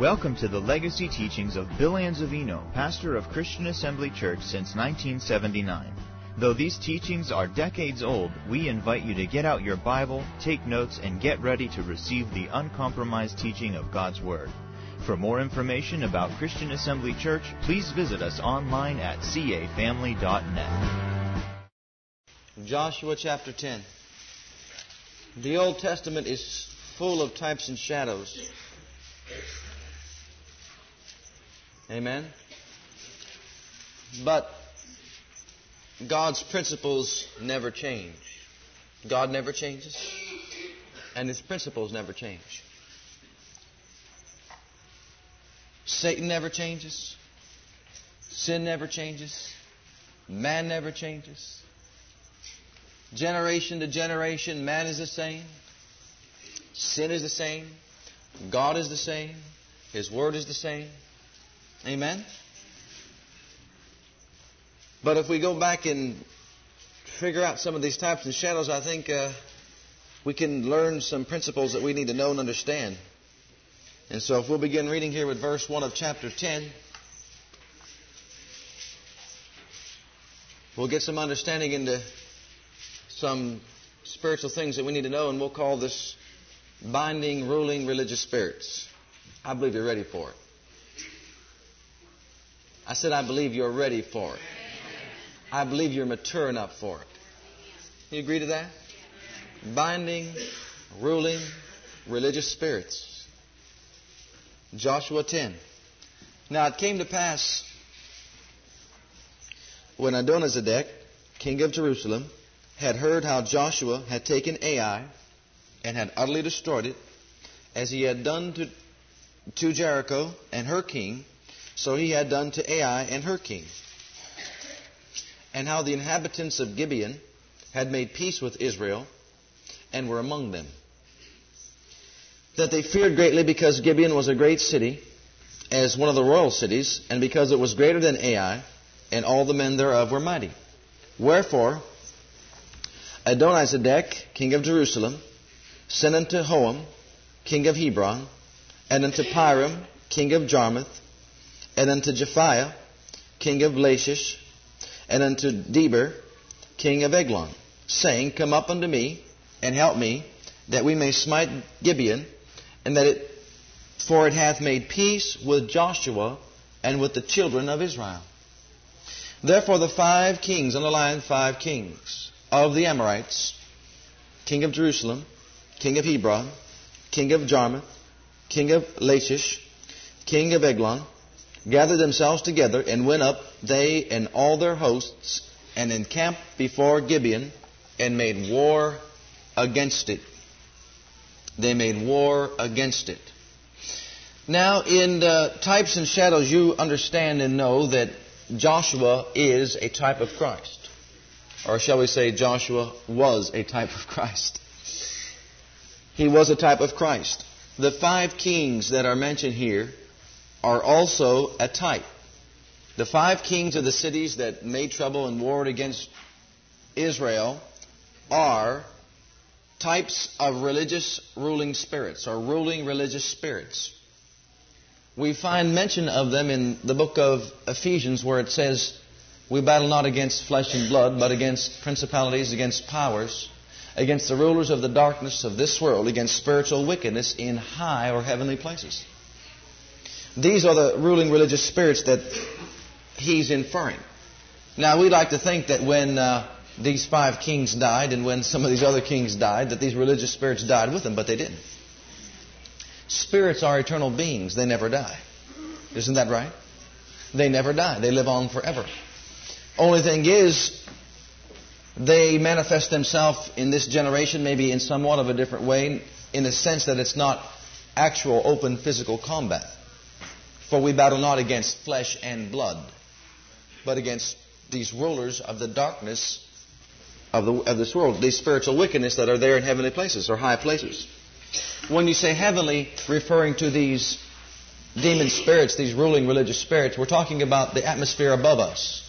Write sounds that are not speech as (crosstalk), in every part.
Welcome to the legacy teachings of Bill Anzavino, pastor of Christian Assembly Church since 1979. Though these teachings are decades old, we invite you to get out your Bible, take notes, and get ready to receive the uncompromised teaching of God's Word. For more information about Christian Assembly Church, please visit us online at cafamily.net. Joshua chapter 10. The Old Testament is full of types and shadows. Amen. But God's principles never change. God never changes, and His principles never change. Satan never changes. Sin never changes. Man never changes. Generation to generation, man is the same. Sin is the same. God is the same. His Word is the same. Amen? But if we go back and figure out some of these types and shadows, I think uh, we can learn some principles that we need to know and understand. And so if we'll begin reading here with verse 1 of chapter 10, we'll get some understanding into some spiritual things that we need to know, and we'll call this binding, ruling religious spirits. I believe you're ready for it. I said, I believe you're ready for it. I believe you're mature enough for it. You agree to that? Binding, ruling, religious spirits. Joshua 10. Now it came to pass when Adonizedek, king of Jerusalem, had heard how Joshua had taken Ai and had utterly destroyed it, as he had done to, to Jericho and her king, so he had done to Ai and her king. And how the inhabitants of Gibeon had made peace with Israel and were among them. That they feared greatly because Gibeon was a great city, as one of the royal cities, and because it was greater than Ai, and all the men thereof were mighty. Wherefore, Adonizedek, king of Jerusalem, sent unto Hoham, king of Hebron, and unto Piram, king of Jarmuth, and unto Japhia, king of Lachish, and unto Debir, king of Eglon, saying, Come up unto me, and help me, that we may smite Gibeon, and that it, for it hath made peace with Joshua and with the children of Israel. Therefore the five kings, underline five kings, of the Amorites, king of Jerusalem, king of Hebron, king of Jarmuth, king of Lachish, king of Eglon, gathered themselves together and went up, they and all their hosts, and encamped before Gibeon and made war against it. They made war against it. Now, in the types and shadows, you understand and know that Joshua is a type of Christ. Or shall we say, Joshua was a type of Christ. He was a type of Christ. The five kings that are mentioned here are also a type. The five kings of the cities that made trouble and warred against Israel are types of religious ruling spirits or ruling religious spirits. We find mention of them in the book of Ephesians where it says, We battle not against flesh and blood, but against principalities, against powers, against the rulers of the darkness of this world, against spiritual wickedness in high or heavenly places. These are the ruling religious spirits that he's inferring. Now, we like to think that when uh, these five kings died and when some of these other kings died, that these religious spirits died with them, but they didn't. Spirits are eternal beings. They never die. Isn't that right? They never die. They live on forever. Only thing is, they manifest themselves in this generation maybe in somewhat of a different way, in the sense that it's not actual open physical combat. For we battle not against flesh and blood, but against these rulers of the darkness of, the, of this world, these spiritual wickedness that are there in heavenly places or high places. When you say heavenly, referring to these demon spirits, these ruling religious spirits, we're talking about the atmosphere above us.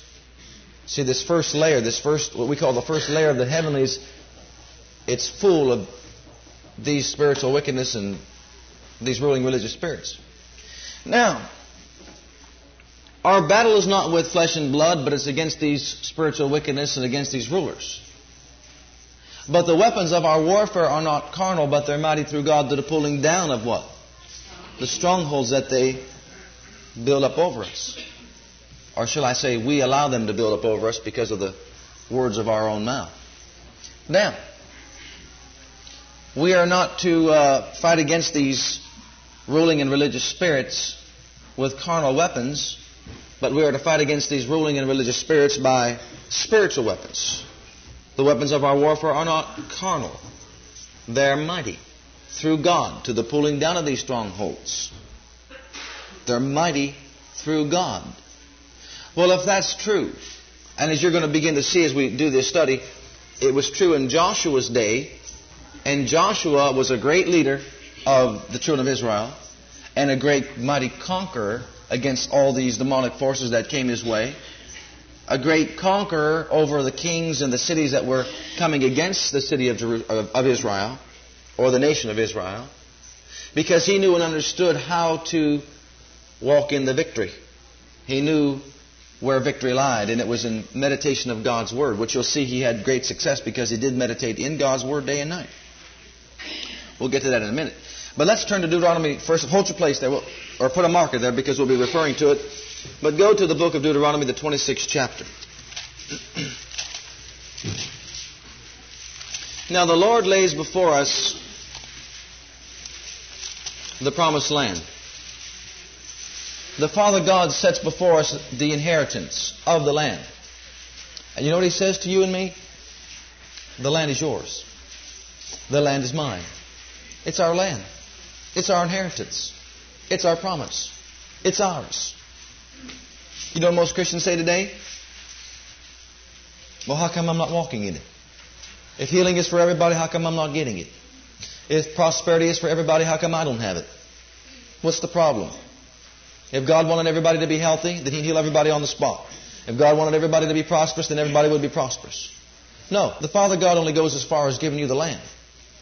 See, this first layer, this first, what we call the first layer of the heavenlies, it's full of these spiritual wickedness and these ruling religious spirits. Now, our battle is not with flesh and blood, but it's against these spiritual wickedness and against these rulers. But the weapons of our warfare are not carnal, but they're mighty through God to the pulling down of what? The strongholds that they build up over us. Or shall I say, we allow them to build up over us because of the words of our own mouth. Now, we are not to uh, fight against these ruling and religious spirits with carnal weapons, but we are to fight against these ruling and religious spirits by spiritual weapons. The weapons of our warfare are not carnal, they're mighty through God to the pulling down of these strongholds. They're mighty through God. Well, if that's true, and as you're going to begin to see as we do this study, it was true in Joshua's day, and Joshua was a great leader of the children of Israel and a great mighty conqueror against all these demonic forces that came his way. A great conqueror over the kings and the cities that were coming against the city of, Jeru- of Israel or the nation of Israel because he knew and understood how to walk in the victory. He knew where victory lied, and it was in meditation of God's Word, which you'll see he had great success because he did meditate in God's Word day and night. We'll get to that in a minute. But let's turn to Deuteronomy first. Hold your place there, or put a marker there because we'll be referring to it. But go to the book of Deuteronomy, the 26th chapter. now, the Lord lays before us the promised land. The Father God sets before us the inheritance of the land. And you know what He says to you and me? The land is yours. The land is mine. It's our land. It's our inheritance. It's our promise. It's ours. You know what most Christians say today? Well, how come I'm not walking in it? If healing is for everybody, how come I'm not getting it? If prosperity is for everybody, how come I don't have it? What's the problem? If God wanted everybody to be healthy, then He'd heal everybody on the spot. If God wanted everybody to be prosperous, then everybody would be prosperous. No, the Father God only goes as far as giving you the land.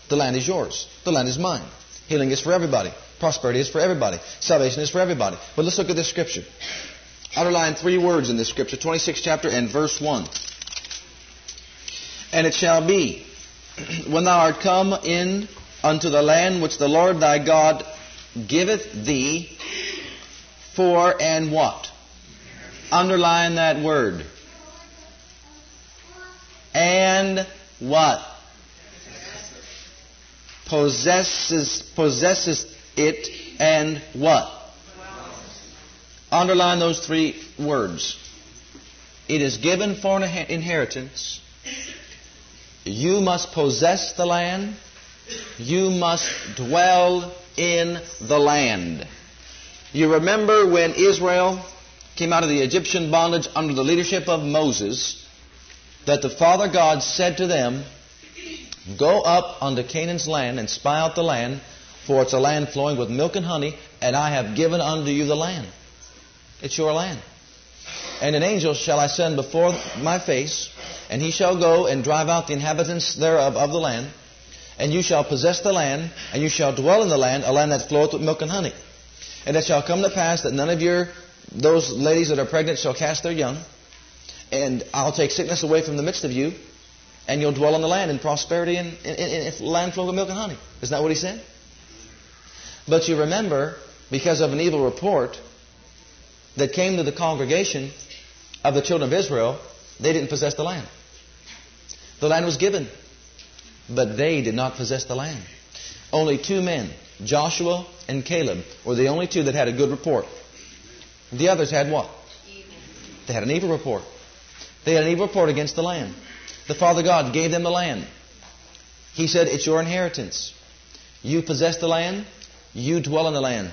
The land is yours. The land is mine. Healing is for everybody. Prosperity is for everybody. Salvation is for everybody. But let's look at this scripture. Underline three words in this scripture, 26th chapter and verse 1. And it shall be, (clears throat) when thou art come in unto the land which the Lord thy God giveth thee for and what? Underline that word. And what? Possesses possesses it and what? Underline those three words. It is given for an inheritance. You must possess the land. You must dwell in the land. You remember when Israel came out of the Egyptian bondage under the leadership of Moses, that the Father God said to them, Go up unto Canaan's land and spy out the land, for it's a land flowing with milk and honey, and I have given unto you the land. It's your land. And an angel shall I send before my face, and he shall go and drive out the inhabitants thereof of the land, and you shall possess the land, and you shall dwell in the land, a land that floweth with milk and honey. And it shall come to pass that none of your those ladies that are pregnant shall cast their young, and I'll take sickness away from the midst of you, and you'll dwell on the land in prosperity and in, land flowing with milk and honey. Isn't that what he said? But you remember, because of an evil report that came to the congregation of the children of Israel, they didn't possess the land. The land was given, but they did not possess the land. Only two men Joshua and Caleb were the only two that had a good report. The others had what? They had an evil report. They had an evil report against the land. The Father God gave them the land. He said, It's your inheritance. You possess the land, you dwell in the land.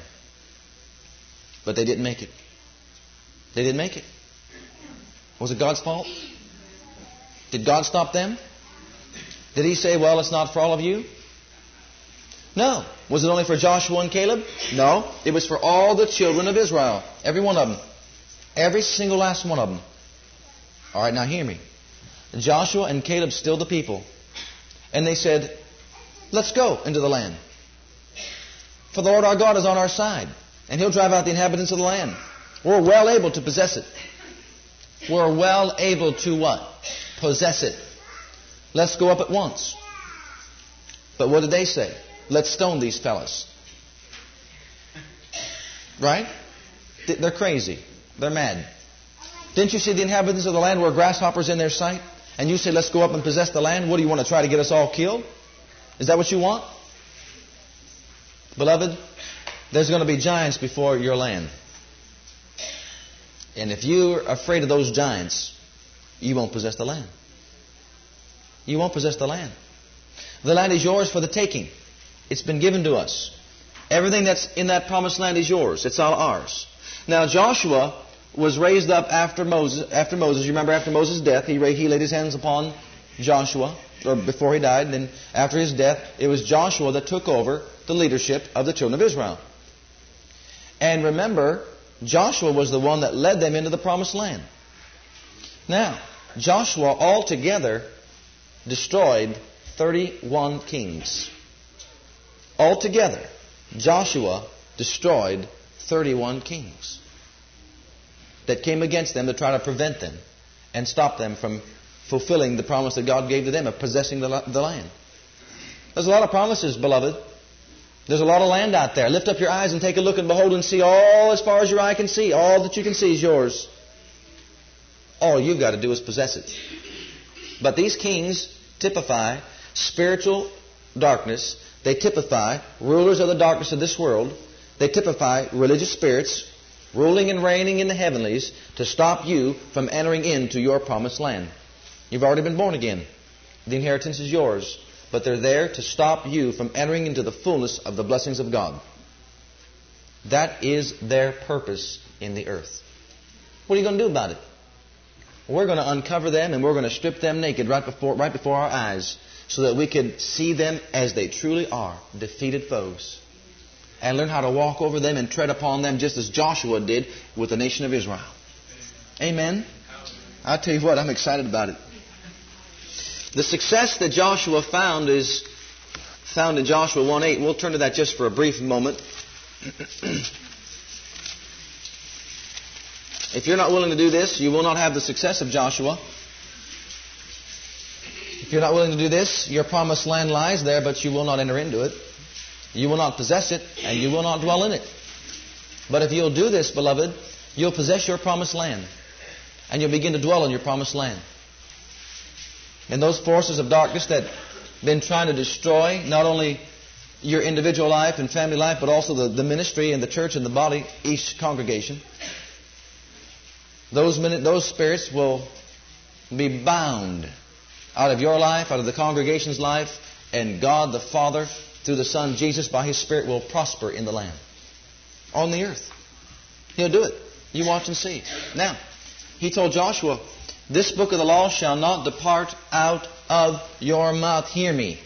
But they didn't make it. They didn't make it. Was it God's fault? Did God stop them? Did He say, Well, it's not for all of you? No. Was it only for Joshua and Caleb? No. It was for all the children of Israel. Every one of them. Every single last one of them. All right, now hear me. Joshua and Caleb still the people. And they said, Let's go into the land. For the Lord our God is on our side. And He'll drive out the inhabitants of the land. We're well able to possess it. We're well able to what? Possess it. Let's go up at once. But what did they say? Let's stone these fellas. Right? They're crazy. They're mad. Didn't you see the inhabitants of the land were grasshoppers in their sight? And you say, let's go up and possess the land? What do you want to try to get us all killed? Is that what you want? Beloved, there's going to be giants before your land. And if you're afraid of those giants, you won't possess the land. You won't possess the land. The land is yours for the taking. It's been given to us. Everything that's in that promised land is yours. It's all ours. Now Joshua was raised up after Moses. After Moses, you remember after Moses' death, he, he laid his hands upon Joshua, or before he died. And then after his death, it was Joshua that took over the leadership of the children of Israel. And remember, Joshua was the one that led them into the promised land. Now, Joshua altogether destroyed 31 kings. Altogether, Joshua destroyed 31 kings that came against them to try to prevent them and stop them from fulfilling the promise that God gave to them of possessing the, the land. There's a lot of promises, beloved. There's a lot of land out there. Lift up your eyes and take a look and behold and see all as far as your eye can see. All that you can see is yours. All you've got to do is possess it. But these kings typify spiritual darkness. They typify rulers of the darkness of this world. They typify religious spirits ruling and reigning in the heavenlies to stop you from entering into your promised land. You've already been born again. The inheritance is yours but they're there to stop you from entering into the fullness of the blessings of God. That is their purpose in the earth. What are you going to do about it? We're going to uncover them and we're going to strip them naked right before, right before our eyes so that we can see them as they truly are defeated foes. And learn how to walk over them and tread upon them just as Joshua did with the nation of Israel. Amen. I tell you what, I'm excited about it. The success that Joshua found is found in Joshua 1:8. We'll turn to that just for a brief moment. (clears throat) if you're not willing to do this, you will not have the success of Joshua. If you're not willing to do this, your promised land lies there, but you will not enter into it. You will not possess it, and you will not dwell in it. But if you'll do this, beloved, you'll possess your promised land, and you'll begin to dwell in your promised land. And those forces of darkness that have been trying to destroy not only your individual life and family life, but also the, the ministry and the church and the body, each congregation. Those, those spirits will be bound out of your life, out of the congregation's life, and God the Father, through the Son Jesus, by His Spirit, will prosper in the land. On the earth. He'll do it. You watch and see. Now, He told Joshua, this book of the law shall not depart out of your mouth. Hear me.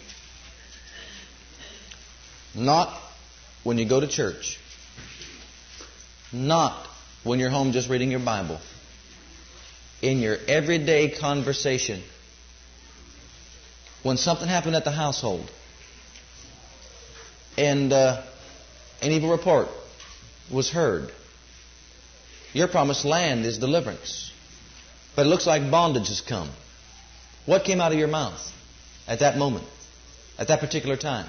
Not when you go to church. Not when you're home just reading your Bible. In your everyday conversation. When something happened at the household and uh, an evil report was heard, your promised land is deliverance. But it looks like bondage has come. What came out of your mouth at that moment, at that particular time?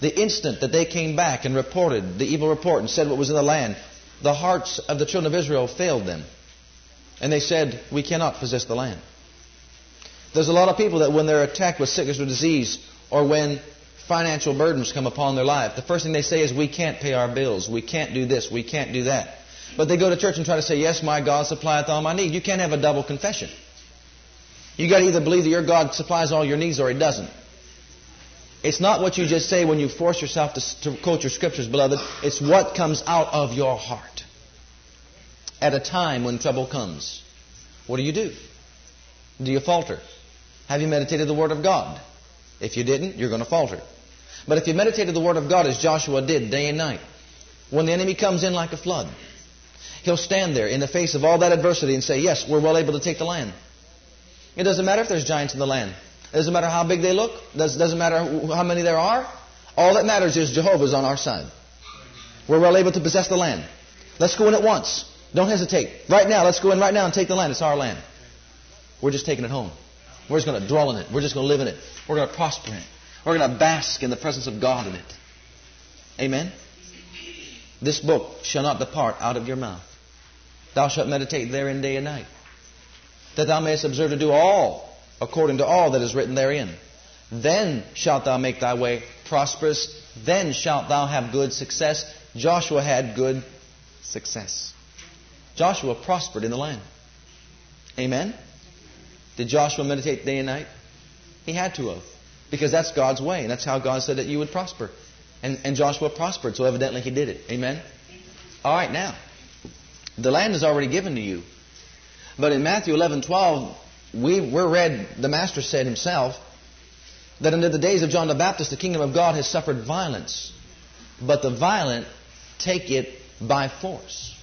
The instant that they came back and reported the evil report and said what was in the land, the hearts of the children of Israel failed them. And they said, We cannot possess the land. There's a lot of people that when they're attacked with sickness or disease, or when financial burdens come upon their life, the first thing they say is, We can't pay our bills. We can't do this. We can't do that. But they go to church and try to say, Yes, my God supplieth all my need. You can't have a double confession. You got to either believe that your God supplies all your needs or He doesn't. It's not what you just say when you force yourself to, to quote your scriptures, beloved. It's what comes out of your heart at a time when trouble comes. What do you do? Do you falter? Have you meditated the Word of God? If you didn't, you're going to falter. But if you meditated the Word of God as Joshua did day and night, when the enemy comes in like a flood, He'll stand there in the face of all that adversity and say, Yes, we're well able to take the land. It doesn't matter if there's giants in the land. It doesn't matter how big they look. It doesn't matter how many there are. All that matters is Jehovah's on our side. We're well able to possess the land. Let's go in at once. Don't hesitate. Right now, let's go in right now and take the land. It's our land. We're just taking it home. We're just going to dwell in it. We're just going to live in it. We're going to prosper in it. We're going to bask in the presence of God in it. Amen? This book shall not depart out of your mouth. Thou shalt meditate therein day and night, that thou mayest observe to do all according to all that is written therein. Then shalt thou make thy way prosperous. Then shalt thou have good success. Joshua had good success. Joshua prospered in the land. Amen? Did Joshua meditate day and night? He had to have. Because that's God's way, and that's how God said that you would prosper. And, and Joshua prospered, so evidently he did it. Amen? All right, now. The land is already given to you. But in Matthew 11, 12, we, we're read, the Master said himself, that in the days of John the Baptist, the kingdom of God has suffered violence, but the violent take it by force.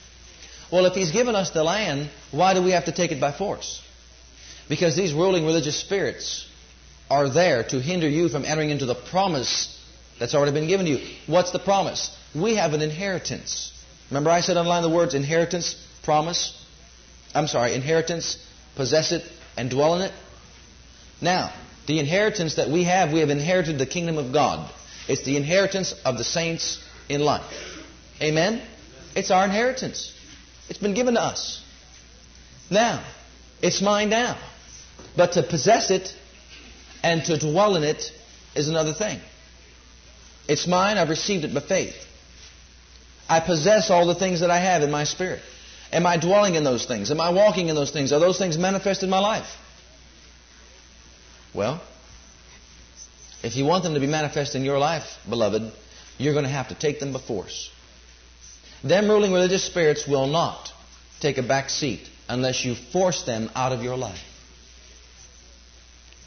Well, if he's given us the land, why do we have to take it by force? Because these ruling religious spirits are there to hinder you from entering into the promise that's already been given to you. What's the promise? We have an inheritance. Remember I said underline the words inheritance, promise. I'm sorry, inheritance, possess it, and dwell in it. Now, the inheritance that we have, we have inherited the kingdom of God. It's the inheritance of the saints in life. Amen? It's our inheritance. It's been given to us. Now, it's mine now. But to possess it and to dwell in it is another thing. It's mine. I've received it by faith. I possess all the things that I have in my spirit. Am I dwelling in those things? Am I walking in those things? Are those things manifest in my life? Well, if you want them to be manifest in your life, beloved, you're going to have to take them by force. Them ruling religious spirits will not take a back seat unless you force them out of your life.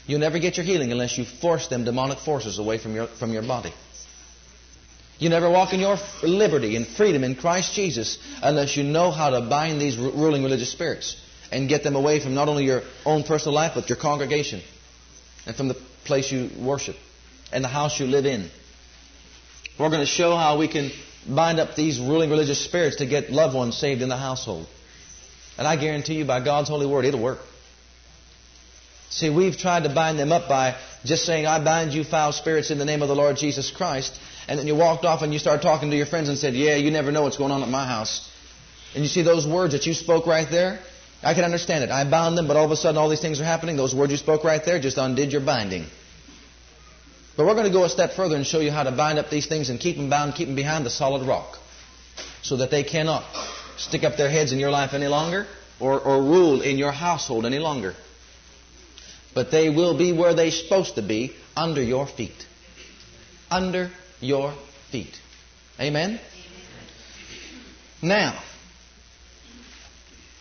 You'll never get your healing unless you force them demonic forces away from your, from your body. You never walk in your liberty and freedom in Christ Jesus unless you know how to bind these ruling religious spirits and get them away from not only your own personal life, but your congregation and from the place you worship and the house you live in. We're going to show how we can bind up these ruling religious spirits to get loved ones saved in the household. And I guarantee you, by God's holy word, it'll work. See, we've tried to bind them up by just saying, I bind you foul spirits in the name of the Lord Jesus Christ. And then you walked off and you started talking to your friends and said, Yeah, you never know what's going on at my house. And you see those words that you spoke right there? I can understand it. I bound them, but all of a sudden all these things are happening. Those words you spoke right there just undid your binding. But we're going to go a step further and show you how to bind up these things and keep them bound, keep them behind the solid rock. So that they cannot stick up their heads in your life any longer or, or rule in your household any longer. But they will be where they're supposed to be, under your feet. Under your feet. Amen? Now,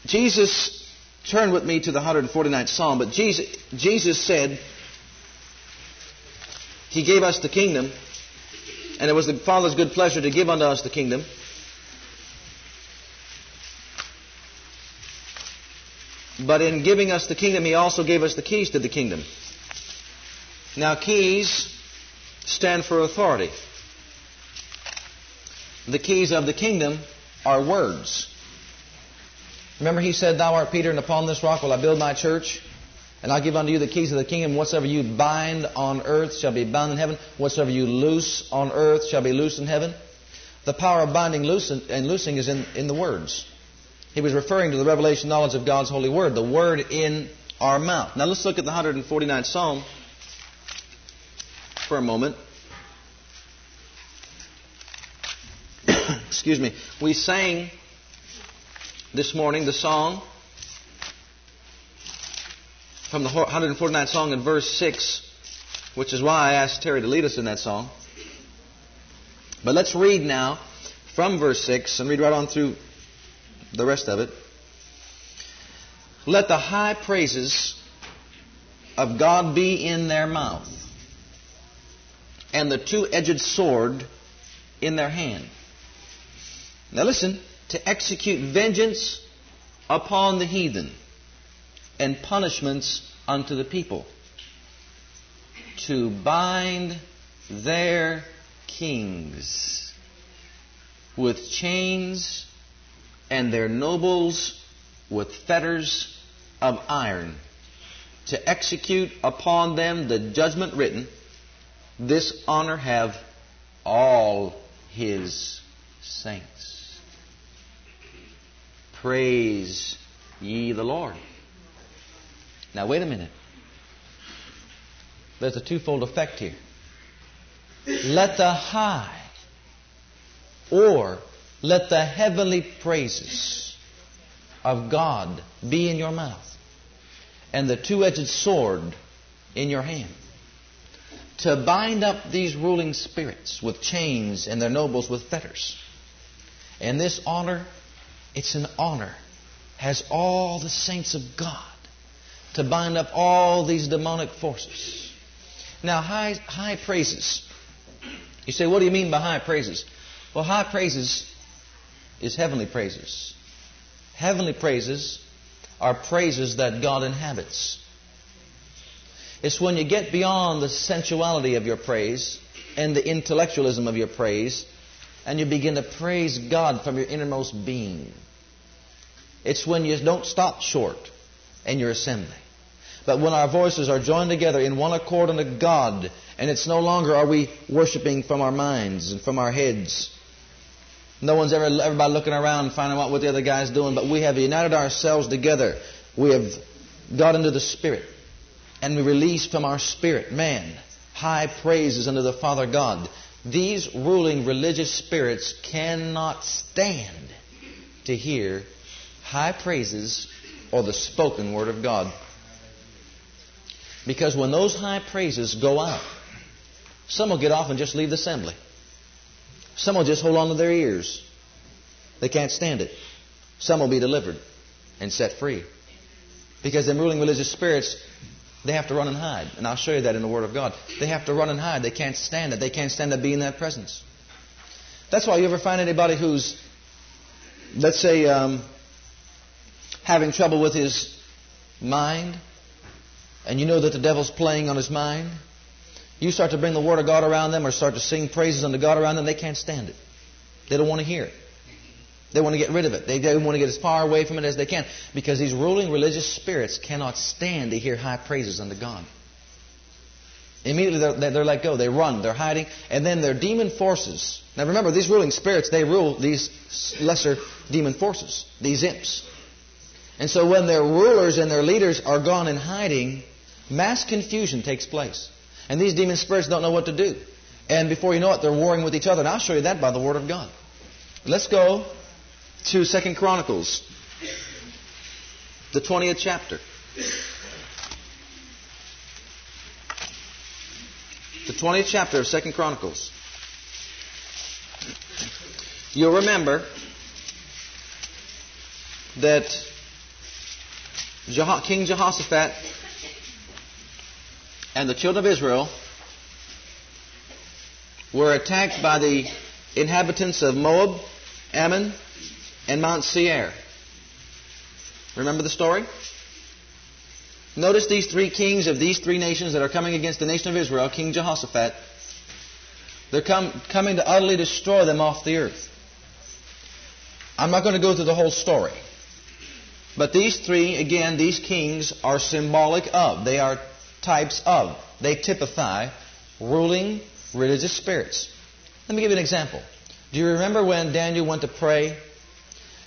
Jesus, turn with me to the 149th Psalm, but Jesus, Jesus said, He gave us the kingdom, and it was the Father's good pleasure to give unto us the kingdom. But in giving us the kingdom, He also gave us the keys to the kingdom. Now, keys stand for authority. The keys of the kingdom are words. Remember, he said, Thou art Peter, and upon this rock will I build my church, and I'll give unto you the keys of the kingdom. Whatsoever you bind on earth shall be bound in heaven. Whatsoever you loose on earth shall be loosed in heaven. The power of binding and loosing is in, in the words. He was referring to the revelation knowledge of God's holy word, the word in our mouth. Now let's look at the 149th Psalm for a moment. (coughs) Excuse me. We sang this morning the song from the 149th song in verse 6, which is why I asked Terry to lead us in that song. But let's read now from verse 6 and read right on through the rest of it. Let the high praises of God be in their mouth, and the two edged sword in their hand. Now listen to execute vengeance upon the heathen and punishments unto the people, to bind their kings with chains and their nobles with fetters of iron to execute upon them the judgment written. This honor have all his saints. Praise ye the Lord. Now, wait a minute. There's a twofold effect here. Let the high or let the heavenly praises of God be in your mouth and the two edged sword in your hand to bind up these ruling spirits with chains and their nobles with fetters. And this honor, it's an honor, has all the saints of God to bind up all these demonic forces. Now, high, high praises. You say, what do you mean by high praises? Well, high praises is heavenly praises. Heavenly praises are praises that God inhabits. It's when you get beyond the sensuality of your praise and the intellectualism of your praise and you begin to praise God from your innermost being. It's when you don't stop short in your assembly. But when our voices are joined together in one accord unto God, and it's no longer are we worshiping from our minds and from our heads. No one's ever everybody looking around finding out what the other guy's doing, but we have united ourselves together. We have got into the Spirit and we release from our spirit, man, high praises unto the Father God. These ruling religious spirits cannot stand to hear high praises or the spoken word of God. Because when those high praises go out, some will get off and just leave the assembly. Some will just hold on to their ears. They can't stand it. Some will be delivered and set free. Because them ruling religious spirits they have to run and hide. And I'll show you that in the Word of God. They have to run and hide. They can't stand it. They can't stand to be in that presence. That's why you ever find anybody who's, let's say, um, having trouble with his mind, and you know that the devil's playing on his mind, you start to bring the Word of God around them or start to sing praises unto God around them, they can't stand it. They don't want to hear it. They want to get rid of it. They, they want to get as far away from it as they can because these ruling religious spirits cannot stand to hear high praises unto God. Immediately they're, they're let go. They run. They're hiding. And then their demon forces. Now remember, these ruling spirits, they rule these lesser demon forces, these imps. And so when their rulers and their leaders are gone in hiding, mass confusion takes place. And these demon spirits don't know what to do. And before you know it, they're warring with each other. And I'll show you that by the Word of God. Let's go to Second Chronicles, the 20th chapter. The 20th chapter of Second Chronicles. You'll remember that King Jehoshaphat and the children of Israel were attacked by the inhabitants of Moab, Ammon, and Mount Seir. Remember the story? Notice these three kings of these three nations that are coming against the nation of Israel, King Jehoshaphat. They're come, coming to utterly destroy them off the earth. I'm not going to go through the whole story. But these three, again, these kings are symbolic of, they are types of, they typify ruling religious spirits. Let me give you an example. Do you remember when Daniel went to pray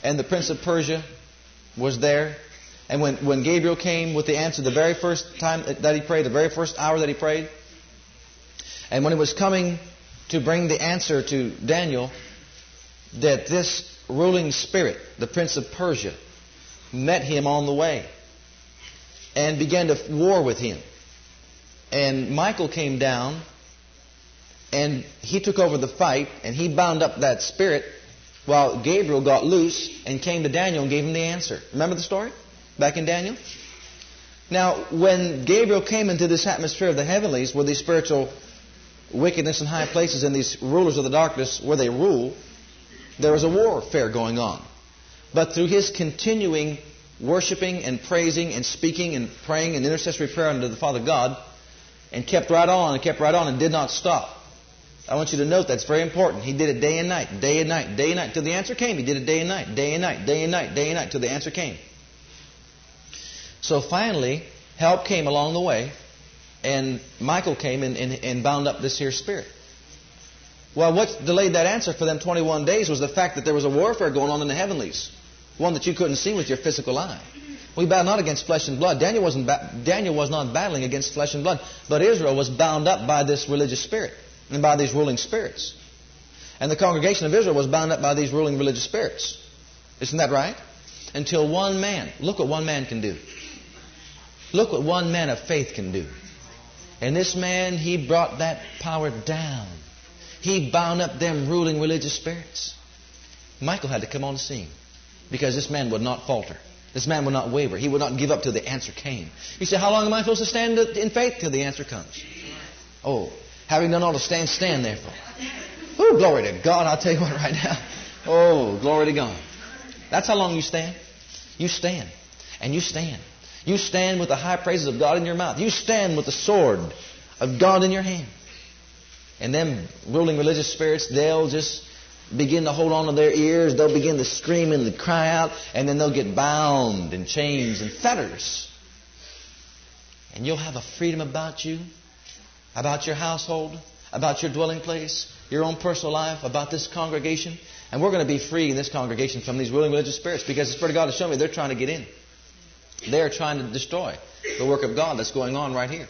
and the prince of Persia was there. And when, when Gabriel came with the answer the very first time that he prayed, the very first hour that he prayed, and when he was coming to bring the answer to Daniel, that this ruling spirit, the prince of Persia, met him on the way and began to war with him. And Michael came down and he took over the fight and he bound up that spirit while Gabriel got loose and came to Daniel and gave him the answer. Remember the story? Back in Daniel? Now, when Gabriel came into this atmosphere of the heavenlies, where these spiritual wickedness in high places and these rulers of the darkness, where they rule, there was a warfare going on. But through his continuing worshiping and praising and speaking and praying and intercessory prayer unto the Father God, and kept right on and kept right on and did not stop I want you to note that's very important. He did it day and night, day and night, day and night. Till the answer came, he did it day and night, day and night, day and night, day and night, till the answer came. So finally, help came along the way, and Michael came and, and, and bound up this here spirit. Well, what delayed that answer for them 21 days was the fact that there was a warfare going on in the heavenlies, one that you couldn't see with your physical eye. We battle not against flesh and blood. Daniel, wasn't ba- Daniel was not battling against flesh and blood, but Israel was bound up by this religious spirit and by these ruling spirits. And the congregation of Israel was bound up by these ruling religious spirits. Isn't that right? Until one man, look what one man can do. Look what one man of faith can do. And this man, he brought that power down. He bound up them ruling religious spirits. Michael had to come on the scene because this man would not falter. This man would not waver. He would not give up till the answer came. You say, How long am I supposed to stand in faith till the answer comes? Oh, Having done all to stand, stand therefore. Oh, glory to God. I'll tell you what right now. Oh, glory to God. That's how long you stand. You stand. And you stand. You stand with the high praises of God in your mouth. You stand with the sword of God in your hand. And them ruling religious spirits, they'll just begin to hold on to their ears. They'll begin to scream and to cry out. And then they'll get bound in chains and fetters. And you'll have a freedom about you about your household, about your dwelling place, your own personal life, about this congregation. And we're going to be free in this congregation from these ruling religious spirits because the Spirit of God has shown me they're trying to get in. They're trying to destroy the work of God that's going on right here.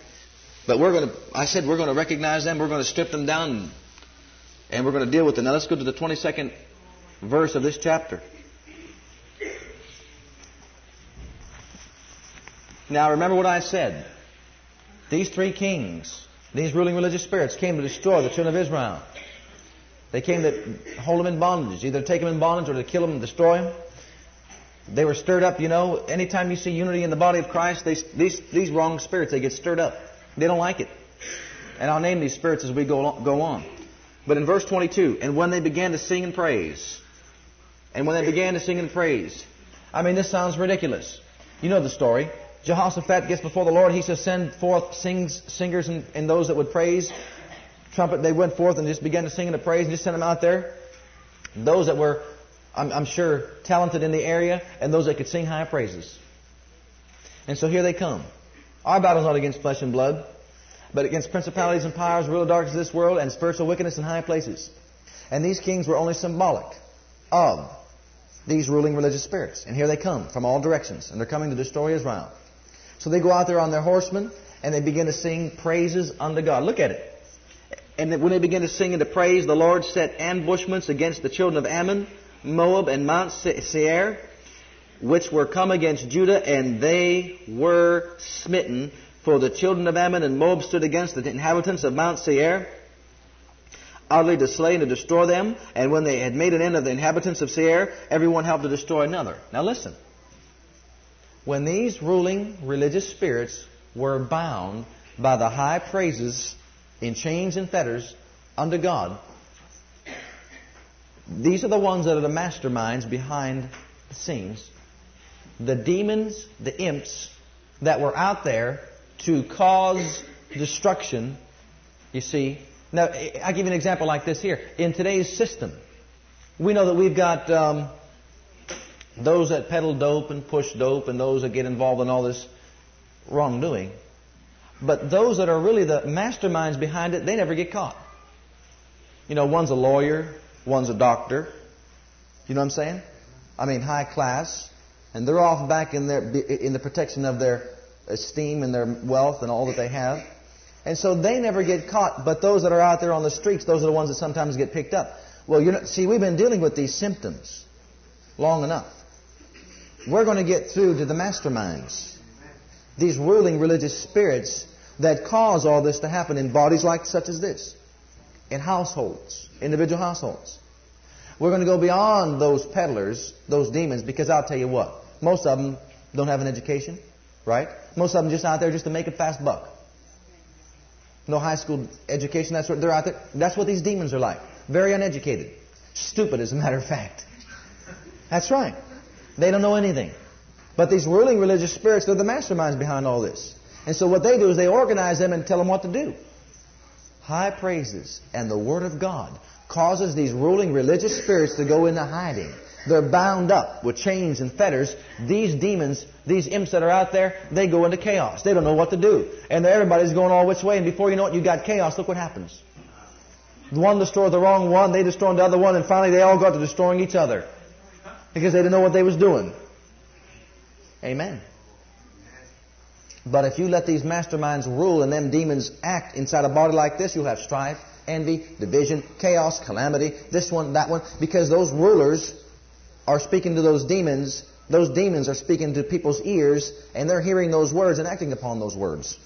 But we're going to, I said we're going to recognize them, we're going to strip them down, and we're going to deal with it. Now let's go to the 22nd verse of this chapter. Now remember what I said. These three kings these ruling religious spirits came to destroy the children of Israel. They came to hold them in bondage, either take them in bondage or to kill them and destroy them. They were stirred up, you know. Anytime you see unity in the body of Christ, they, these, these wrong spirits, they get stirred up. They don't like it. And I'll name these spirits as we go, go on. But in verse 22, and when they began to sing and praise, and when they began to sing and praise, I mean, this sounds ridiculous. You know the story. Jehoshaphat gets before the Lord. He says, Send forth sings, singers and, and those that would praise. Trumpet, they went forth and just began to sing and to praise and just sent them out there. Those that were, I'm, I'm sure, talented in the area and those that could sing high praises. And so here they come. Our battle's not against flesh and blood, but against principalities and powers, real darkness of this world, and spiritual wickedness in high places. And these kings were only symbolic of these ruling religious spirits. And here they come from all directions, and they're coming to destroy Israel. So they go out there on their horsemen and they begin to sing praises unto God. Look at it. And when they begin to sing into praise, the Lord set ambushments against the children of Ammon, Moab, and Mount Seir, which were come against Judah, and they were smitten. For the children of Ammon and Moab stood against the inhabitants of Mount Seir, utterly to slay and to destroy them. And when they had made an end of the inhabitants of Seir, everyone helped to destroy another. Now listen when these ruling religious spirits were bound by the high praises in chains and fetters unto God, these are the ones that are the masterminds behind the scenes. The demons, the imps that were out there to cause destruction, you see. Now, I'll give you an example like this here. In today's system, we know that we've got um, those that peddle dope and push dope and those that get involved in all this wrongdoing. But those that are really the masterminds behind it, they never get caught. You know, one's a lawyer, one's a doctor. You know what I'm saying? I mean, high class, and they're off back in their in the protection of their esteem and their wealth and all that they have. And so they never get caught. But those that are out there on the streets, those are the ones that sometimes get picked up. Well, you know, see, we've been dealing with these symptoms long enough. We're going to get through to the masterminds. These ruling religious spirits that cause all this to happen in bodies like such as this. In households, individual households. We're going to go beyond those peddlers, those demons, because I'll tell you what, most of them don't have an education, right? Most of them just out there just to make a fast buck. No high school education, that's what they're out there. That's what these demons are like. Very uneducated. Stupid, as a matter of fact. That's right. They don't know anything. But these ruling religious spirits, they're the masterminds behind all this. And so what they do is they organize them and tell them what to do. high praises, and the Word of God causes these ruling religious spirits to go into hiding. They're bound up with chains and fetters. These demons, these imps that are out there, they go into chaos. They don't know what to do. And everybody's going all which way, and before you know it, you got chaos. Look what happens. One destroyed the wrong one, they destroyed the other one, and finally they all got to destroying each other. Because they didn't know what they was doing. Amen. But if you let these masterminds rule and them demons act inside a body like this, you'll have strife, envy, division, chaos, calamity, this one, that one, because those rulers are speaking to those demons. Those demons are speaking to people's ears, and they're hearing those words and acting upon those words.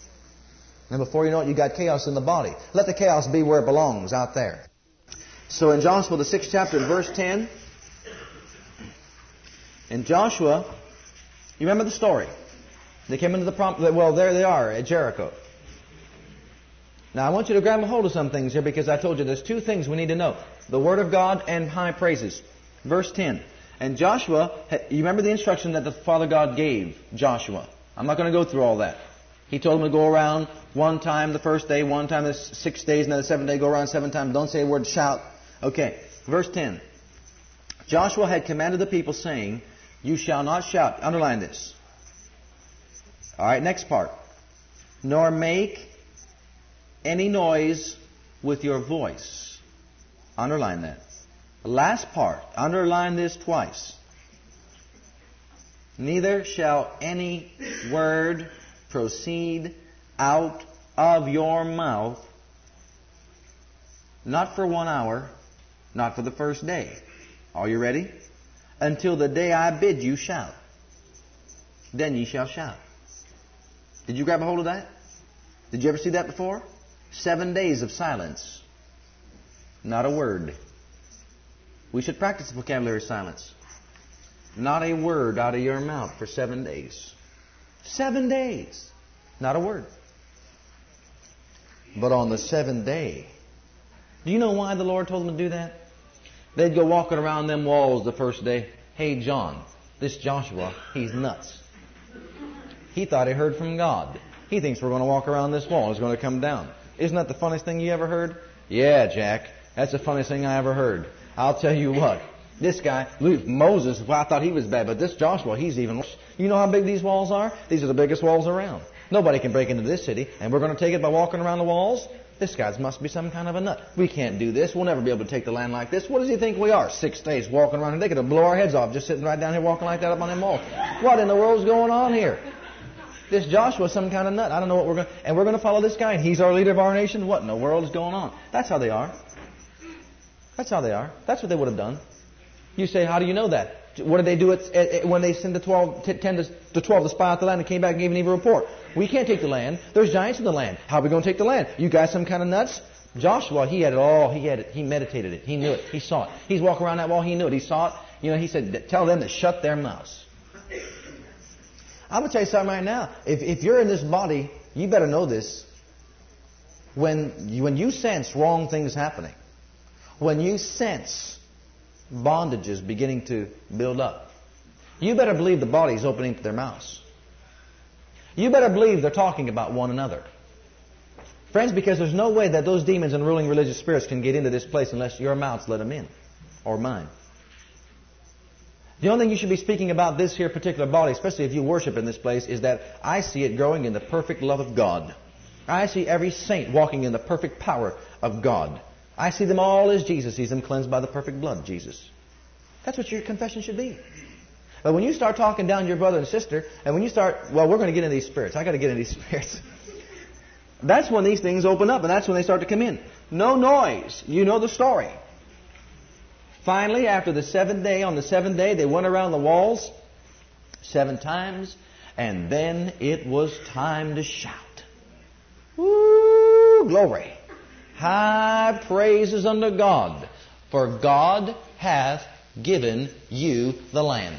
And before you know it, you got chaos in the body. Let the chaos be where it belongs, out there. So in Joshua, the sixth chapter, verse 10, in Joshua, you remember the story. They came into the prom. Well, there they are at Jericho. Now, I want you to grab a hold of some things here because I told you there's two things we need to know the Word of God and high praises. Verse 10. And Joshua, you remember the instruction that the Father God gave Joshua. I'm not going to go through all that. He told him to go around one time the first day, one time the six days, the seventh day, go around seven times. Don't say a word, shout. Okay, verse 10. Joshua had commanded the people, saying, You shall not shout. Underline this. All right, next part. Nor make any noise with your voice. Underline that. The last part. Underline this twice. Neither shall any word proceed out of your mouth, not for one hour, not for the first day. Are you ready? Until the day I bid you shout. Then ye shall shout. Did you grab a hold of that? Did you ever see that before? Seven days of silence. Not a word. We should practice vocabulary silence. Not a word out of your mouth for seven days. Seven days. Not a word. But on the seventh day, do you know why the Lord told them to do that? They'd go walking around them walls the first day. Hey, John, this Joshua, he's nuts. He thought he heard from God. He thinks we're going to walk around this wall it's going to come down. Isn't that the funniest thing you ever heard? Yeah, Jack. That's the funniest thing I ever heard. I'll tell you what. This guy, Moses, well, I thought he was bad, but this Joshua, he's even worse. You know how big these walls are? These are the biggest walls around. Nobody can break into this city, and we're going to take it by walking around the walls? This guy must be some kind of a nut. We can't do this. We'll never be able to take the land like this. What does he think we are? Six days walking around, and they could blow our heads off just sitting right down here walking like that up on them walls. What in the world's going on here? This Joshua some kind of nut. I don't know what we're going to, and we're going to follow this guy, and he's our leader of our nation. What in the world is going on? That's how they are. That's how they are. That's what they would have done. You say, how do you know that? What did they do at, at, when they sent the 12, 10 to, the 12 to spy out the land and came back and gave an evil report? We can't take the land. There's giants in the land. How are we going to take the land? You guys some kind of nuts? Joshua, he had it all. He had it. He meditated it. He knew it. He saw it. He's walking around that wall. He knew it. He saw it. You know, he said, tell them to shut their mouths. I'm going to tell you something right now. If, if you're in this body, you better know this. When when you sense wrong things happening, when you sense bondages beginning to build up, you better believe the body's opening their mouths. You better believe they're talking about one another. Friends, because there's no way that those demons and ruling religious spirits can get into this place unless your mouths let them in. Or mine. The only thing you should be speaking about this here particular body, especially if you worship in this place, is that I see it growing in the perfect love of God. I see every saint walking in the perfect power of God. I see them all as Jesus sees them cleansed by the perfect blood of Jesus. That's what your confession should be. But when you start talking down to your brother and sister, and when you start, well, we're going to get into these spirits. I got to get into these (laughs) spirits. That's when these things open up, and that's when they start to come in. No noise. You know the story. Finally, after the seventh day, on the seventh day, they went around the walls seven times, and then it was time to shout. Woo! Glory. High praises unto God, for God hath given you the land.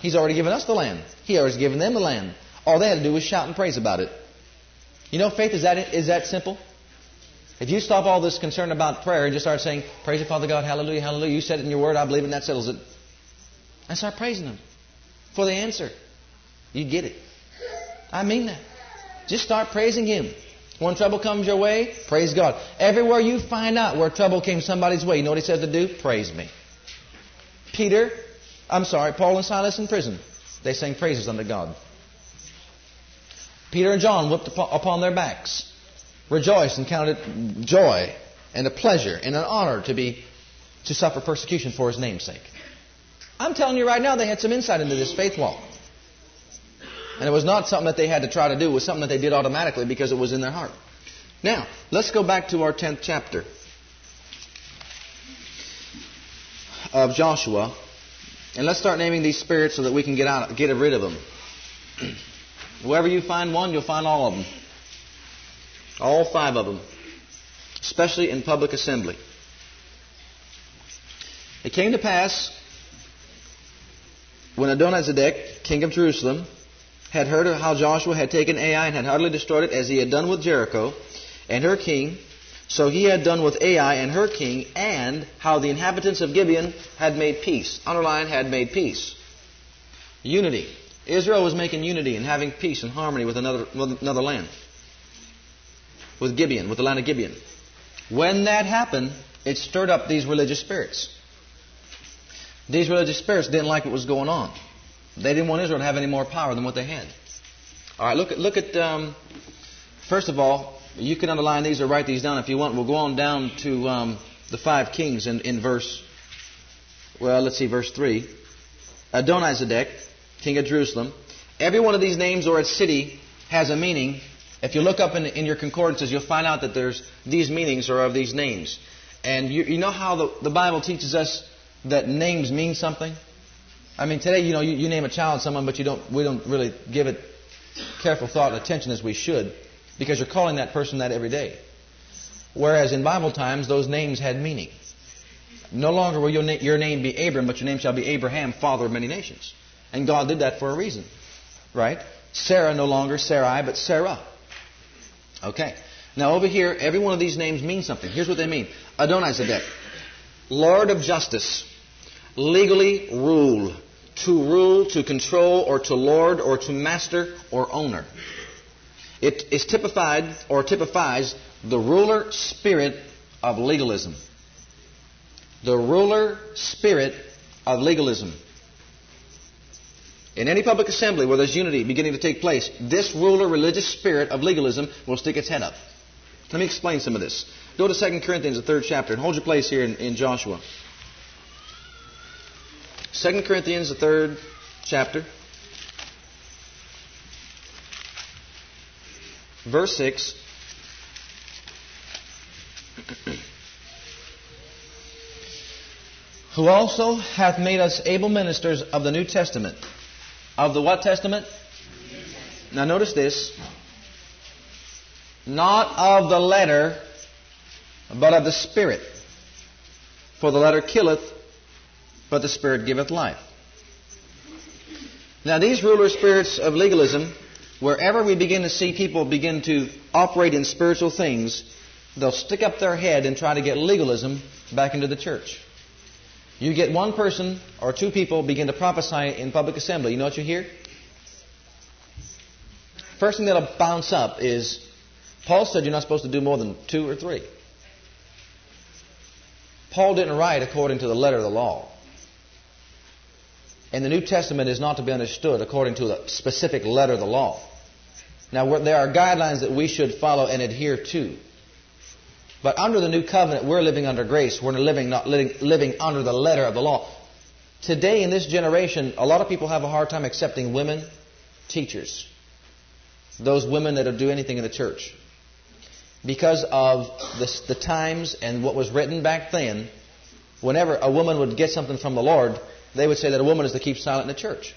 He's already given us the land. He already given them the land. All they had to do was shout and praise about it. You know, faith is that is that simple. If you stop all this concern about prayer and just start saying, Praise the Father God, hallelujah, hallelujah, you said it in your word, I believe it, and that settles it. And start praising Him for the answer. You get it. I mean that. Just start praising Him When trouble comes your way, praise God. Everywhere you find out where trouble came somebody's way, you know what he said to do? Praise me. Peter, I'm sorry, Paul and Silas in prison. They sang praises unto God. Peter and John whipped upon their backs, rejoiced and counted joy and a pleasure and an honor to be to suffer persecution for his name's sake. I'm telling you right now, they had some insight into this faith walk. And it was not something that they had to try to do, it was something that they did automatically because it was in their heart. Now, let's go back to our 10th chapter of Joshua. And let's start naming these spirits so that we can get out, get rid of them. (clears throat) Wherever you find one, you'll find all of them. All five of them. Especially in public assembly. It came to pass when Adonizedek, king of Jerusalem, had heard of how Joshua had taken Ai and had utterly destroyed it as he had done with Jericho and her king, so he had done with Ai and her king, and how the inhabitants of Gibeon had made peace. Underline, had made peace. Unity. Israel was making unity and having peace and harmony with another, with another land. With Gibeon, with the land of Gibeon. When that happened, it stirred up these religious spirits. These religious spirits didn't like what was going on. They didn't want Israel to have any more power than what they had. All right, look at look at. Um, first of all, you can underline these or write these down if you want. We'll go on down to um, the five kings in, in verse. Well, let's see, verse three. Adonizedek, king of Jerusalem. Every one of these names or its city has a meaning. If you look up in, in your concordances, you'll find out that there's these meanings or of these names. And you, you know how the, the Bible teaches us that names mean something? I mean, today, you know, you, you name a child someone, but you don't, we don't really give it careful thought and attention as we should because you're calling that person that every day. Whereas in Bible times, those names had meaning. No longer will your, na- your name be Abram, but your name shall be Abraham, father of many nations. And God did that for a reason. Right? Sarah no longer Sarai, but Sarah. Okay. Now over here, every one of these names means something. Here's what they mean. Adonai Adonizedek, Lord of justice legally rule. To rule, to control, or to lord, or to master, or owner. It is typified, or typifies, the ruler spirit of legalism. The ruler spirit of legalism. In any public assembly where there's unity beginning to take place, this ruler religious spirit of legalism will stick its head up. Let me explain some of this. Go to 2 Corinthians, the third chapter, and hold your place here in, in Joshua. 2 Corinthians, the third chapter. Verse 6. (clears throat) Who also hath made us able ministers of the New Testament. Of the what Testament? Now notice this. Not of the letter, but of the Spirit. For the letter killeth, but the Spirit giveth life. Now, these ruler spirits of legalism, wherever we begin to see people begin to operate in spiritual things, they'll stick up their head and try to get legalism back into the church. You get one person or two people begin to prophesy in public assembly. You know what you hear? First thing that'll bounce up is Paul said you're not supposed to do more than two or three. Paul didn't write according to the letter of the law. And the New Testament is not to be understood according to the specific letter of the law. Now, there are guidelines that we should follow and adhere to. But under the new covenant, we're living under grace. We're living, not living, living under the letter of the law. Today, in this generation, a lot of people have a hard time accepting women teachers. Those women that will do anything in the church. Because of the, the times and what was written back then, whenever a woman would get something from the Lord, they would say that a woman is to keep silent in the church.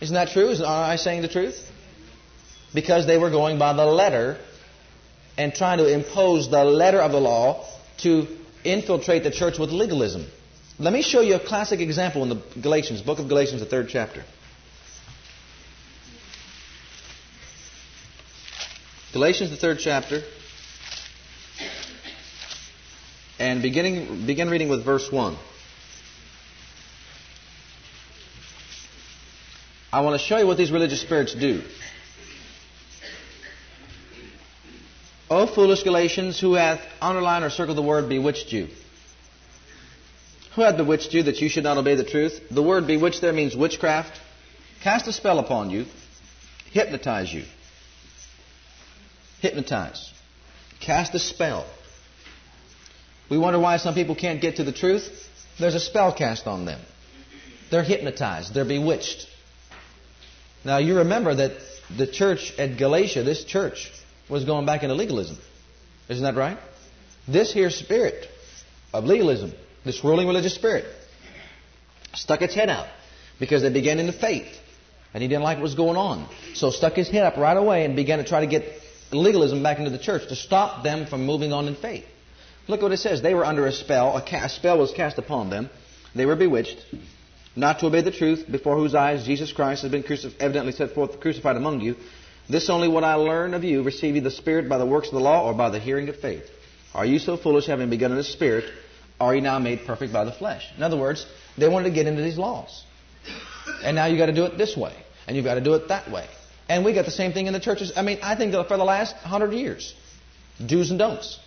Isn't that true? Is I saying the truth? Because they were going by the letter and trying to impose the letter of the law to infiltrate the church with legalism. Let me show you a classic example in the Galatians, book of Galatians, the third chapter. Galatians, the third chapter, and beginning, begin reading with verse 1. I want to show you what these religious spirits do. O foolish Galatians, who hath underlined or circled the word bewitched you? Who hath bewitched you that you should not obey the truth? The word bewitched there means witchcraft. Cast a spell upon you. Hypnotize you. Hypnotize. Cast a spell. We wonder why some people can't get to the truth. There's a spell cast on them. They're hypnotized. They're bewitched. Now you remember that the church at Galatia, this church, was going back into legalism. Isn't that right? This here spirit of legalism, this ruling religious spirit, stuck its head out because they began in the faith. And he didn't like what was going on. So stuck his head up right away and began to try to get legalism back into the church to stop them from moving on in faith. Look what it says. They were under a spell. A, a spell was cast upon them. They were bewitched not to obey the truth, before whose eyes Jesus Christ has been crucif- evidently set forth crucified among you. This only what I learn of you, receiving the Spirit by the works of the law or by the hearing of faith. Are you so foolish, having begun in the Spirit, are you now made perfect by the flesh? In other words, they wanted to get into these laws. And now you've got to do it this way, and you've got to do it that way. And we got the same thing in the churches. I mean, I think for the last hundred years, do's and don'ts.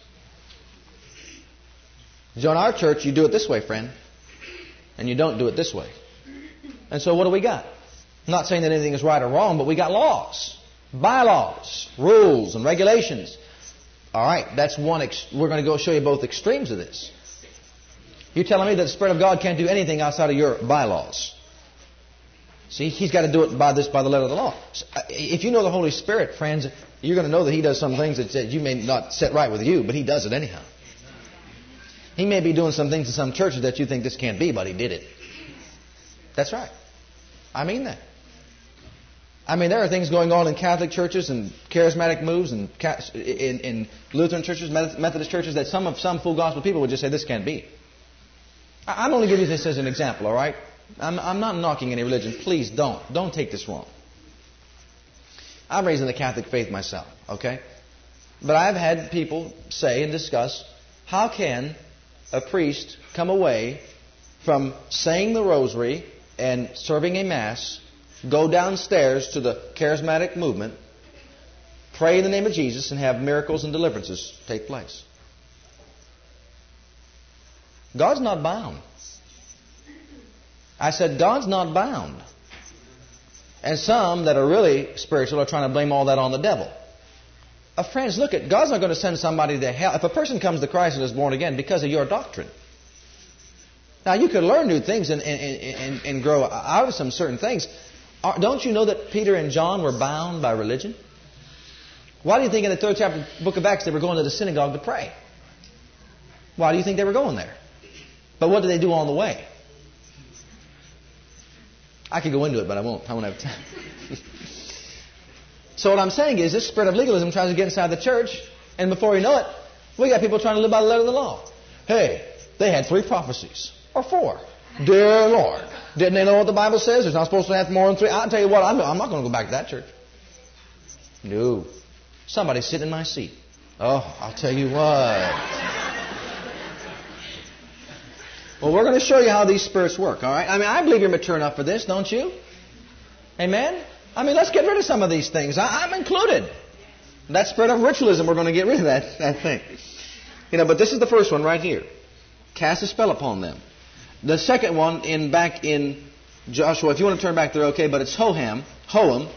So in our church, you do it this way, friend, and you don't do it this way. And so what do we got? I'm not saying that anything is right or wrong, but we got laws, bylaws, rules, and regulations. All right, that's one. Ex- we're going to go show you both extremes of this. You're telling me that the Spirit of God can't do anything outside of your bylaws. See, He's got to do it by this, by the letter of the law. Uh, if you know the Holy Spirit, friends, you're going to know that He does some things that you may not set right with you, but He does it anyhow. He may be doing some things in some churches that you think this can't be, but He did it. That's right. I mean that. I mean, there are things going on in Catholic churches and charismatic moves and in, in Lutheran churches, Methodist churches that some of some full gospel people would just say this can't be. I'm only giving you this as an example, all right? I'm, I'm not knocking any religion. Please don't. Don't take this wrong. I'm raised in the Catholic faith myself, okay? But I've had people say and discuss how can a priest come away from saying the rosary and serving a Mass, go downstairs to the charismatic movement, pray in the name of Jesus, and have miracles and deliverances take place. God's not bound. I said, God's not bound. And some that are really spiritual are trying to blame all that on the devil. Uh, friends, look at God's not going to send somebody to hell. If a person comes to Christ and is born again because of your doctrine, now, you could learn new things and, and, and, and grow out of some certain things. Don't you know that Peter and John were bound by religion? Why do you think in the third chapter of book of Acts they were going to the synagogue to pray? Why do you think they were going there? But what did they do on the way? I could go into it, but I won't. I won't have time. (laughs) so what I'm saying is this spirit of legalism tries to get inside the church, and before you know it, we got people trying to live by the letter of the law. Hey, they had three prophecies or four? Dear Lord. Didn't they know what the Bible says? It's not supposed to have more than three. I'll tell you what, I'm, I'm not going to go back to that church. No. Somebody sit in my seat. Oh, I'll tell you what. Well, we're going to show you how these spirits work, all right? I mean, I believe you're mature enough for this, don't you? Amen? I mean, let's get rid of some of these things. I, am included. That spirit of ritualism, we're going to get rid of that, (laughs) that thing. You know, but this is the first one right here. Cast a spell upon them. The second one in back in Joshua, if you want to turn back there, okay, but it's Hoham, Hoam,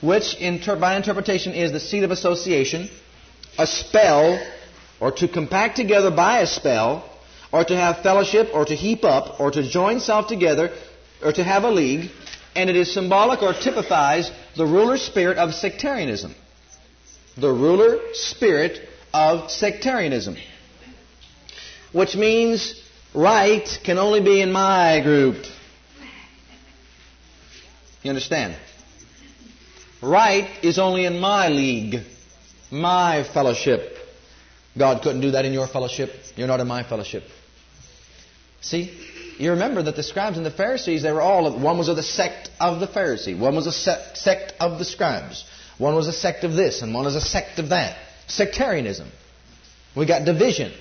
which inter- by interpretation is the seat of association, a spell, or to compact together by a spell, or to have fellowship, or to heap up, or to join self together, or to have a league, and it is symbolic or typifies the ruler spirit of sectarianism. The ruler spirit of sectarianism. Which means Right can only be in my group. You understand? Right is only in my league, my fellowship. God couldn't do that in your fellowship. You're not in my fellowship. See? You remember that the scribes and the Pharisees, they were all, one was of the sect of the Pharisee, one was a sect of the scribes, one was a sect of this, and one was a sect of that. Sectarianism. We got division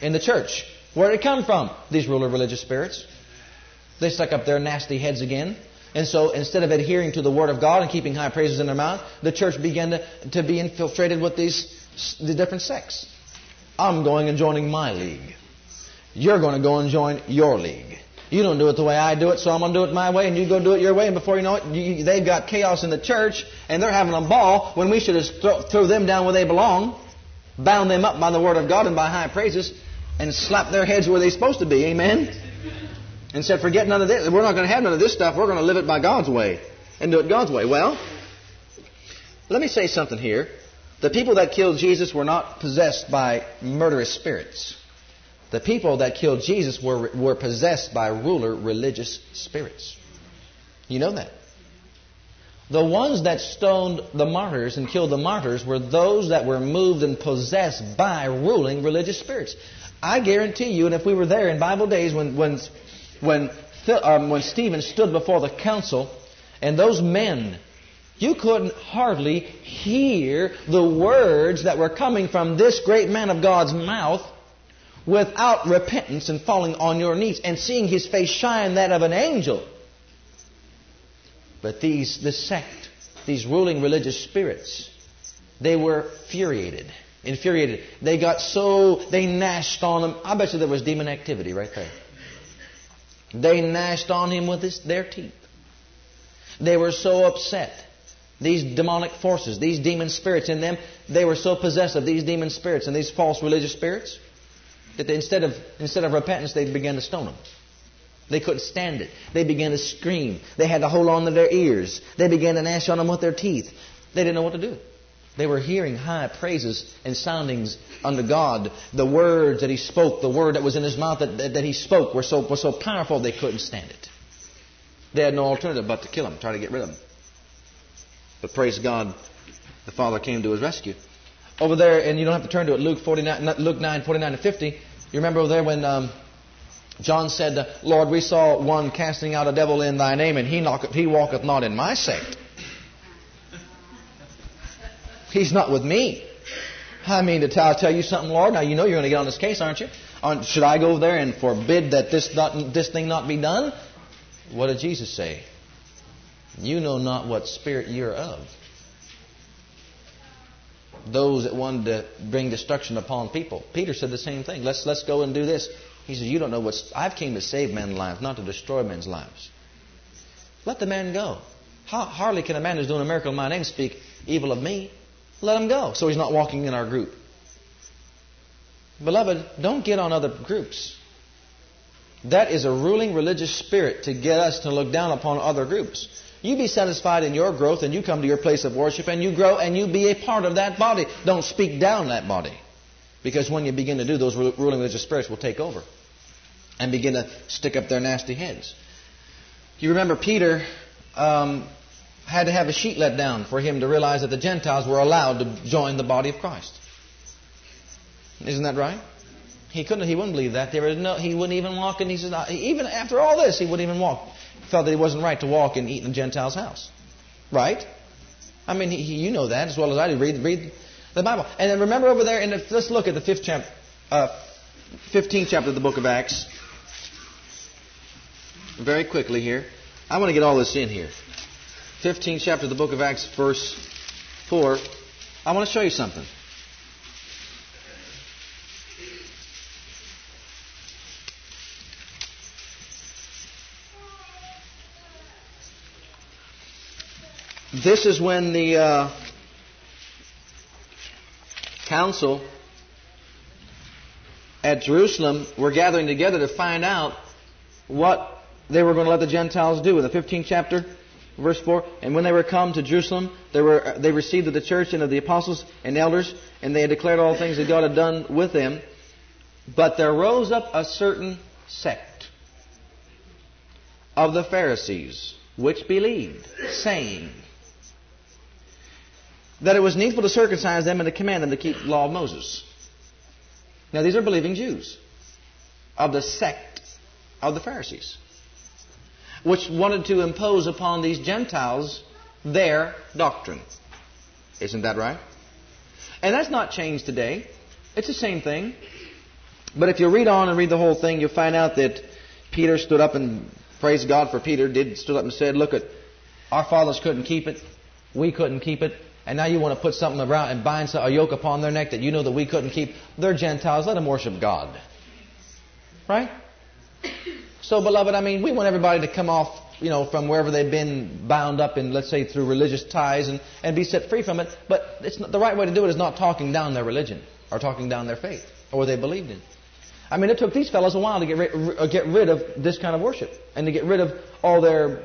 in the church. Where did it come from? These ruler religious spirits. They stuck up their nasty heads again. And so instead of adhering to the Word of God and keeping high praises in their mouth, the church began to, to be infiltrated with these the different sects. I'm going and joining my league. You're going to go and join your league. You don't do it the way I do it, so I'm going to do it my way, and you go do it your way. And before you know it, you, they've got chaos in the church, and they're having a ball when we should have throw, throw them down where they belong, bound them up by the word of God and by high praises, and slap their heads where they're supposed to be. Amen. And said, forget none of this. We're not going to have none of this stuff. We're going to live it by God's way and do it God's way. Well, let me say something here. The people that killed Jesus were not possessed by murderous spirits. The people that killed Jesus were, were possessed by ruler religious spirits. You know that. The ones that stoned the martyrs and killed the martyrs were those that were moved and possessed by ruling religious spirits. I guarantee you, and if we were there in Bible days when, when, when, um, when Stephen stood before the council and those men, you couldn't hardly hear the words that were coming from this great man of God's mouth without repentance and falling on your knees and seeing his face shine that of an angel. But these, this sect, these ruling religious spirits, they were furiated, infuriated. They got so, they gnashed on him. I bet you there was demon activity right there. They gnashed on him with his, their teeth. They were so upset. These demonic forces, these demon spirits in them, they were so possessed of these demon spirits and these false religious spirits that instead of, instead of repentance, they began to stone them. They couldn't stand it. They began to scream. They had to hold on to their ears. They began to gnash on them with their teeth. They didn't know what to do. They were hearing high praises and soundings unto God. The words that He spoke, the word that was in His mouth that, that, that He spoke were so, were so powerful they couldn't stand it. They had no alternative but to kill him, try to get rid of him. But praise God, the Father came to his rescue. Over there, and you don't have to turn to it, Luke, 49, Luke 9, 49 to 50. You remember over there when um, John said, Lord, we saw one casting out a devil in thy name, and he, knocketh, he walketh not in my sect. He's not with me. I mean, to tell, tell you something, Lord, now you know you're going to get on this case, aren't you? Should I go there and forbid that this, not, this thing not be done? What did Jesus say? You know not what spirit you're of. Those that wanted to bring destruction upon people. Peter said the same thing. Let's, let's go and do this. He says, You don't know what. I've came to save men's lives, not to destroy men's lives. Let the man go. How, hardly can a man who's doing a miracle in my name speak evil of me. Let him go. So he's not walking in our group. Beloved, don't get on other groups. That is a ruling religious spirit to get us to look down upon other groups. You be satisfied in your growth and you come to your place of worship and you grow and you be a part of that body. Don't speak down that body. Because when you begin to do, those ruling religious spirits will take over and begin to stick up their nasty heads. You remember Peter um, had to have a sheet let down for him to realize that the Gentiles were allowed to join the body of Christ. Isn't that right? He couldn't. He wouldn't believe that. There was no. He wouldn't even walk. And he said, even after all this, he wouldn't even walk. He felt that it wasn't right to walk and eat in a Gentile's house. Right? I mean, he, you know that as well as I do. Read, read the Bible. And then remember over there, and let's look at the fifth chapter, uh, 15th chapter of the book of Acts. Very quickly here. I want to get all this in here. 15th chapter of the book of Acts, verse 4. I want to show you something. This is when the uh, council at Jerusalem were gathering together to find out what they were going to let the Gentiles do. In the 15th chapter, verse 4, and when they were come to Jerusalem, they, were, they received of the church and of the apostles and elders, and they had declared all things that God had done with them. But there rose up a certain sect of the Pharisees, which believed, saying, that it was needful to circumcise them and to command them to keep the law of Moses. Now, these are believing Jews of the sect of the Pharisees, which wanted to impose upon these Gentiles their doctrine. Isn't that right? And that's not changed today. It's the same thing. But if you read on and read the whole thing, you'll find out that Peter stood up and praised God for Peter, did stood up and said, Look at our fathers couldn't keep it, we couldn't keep it, And now you want to put something around and bind a yoke upon their neck that you know that we couldn't keep. They're Gentiles. Let them worship God. Right? So, beloved, I mean, we want everybody to come off, you know, from wherever they've been bound up in, let's say, through religious ties and, and be set free from it. But it's not, the right way to do it is not talking down their religion or talking down their faith or what they believed in. I mean, it took these fellows a while to get rid, uh, get rid of this kind of worship and to get rid of all their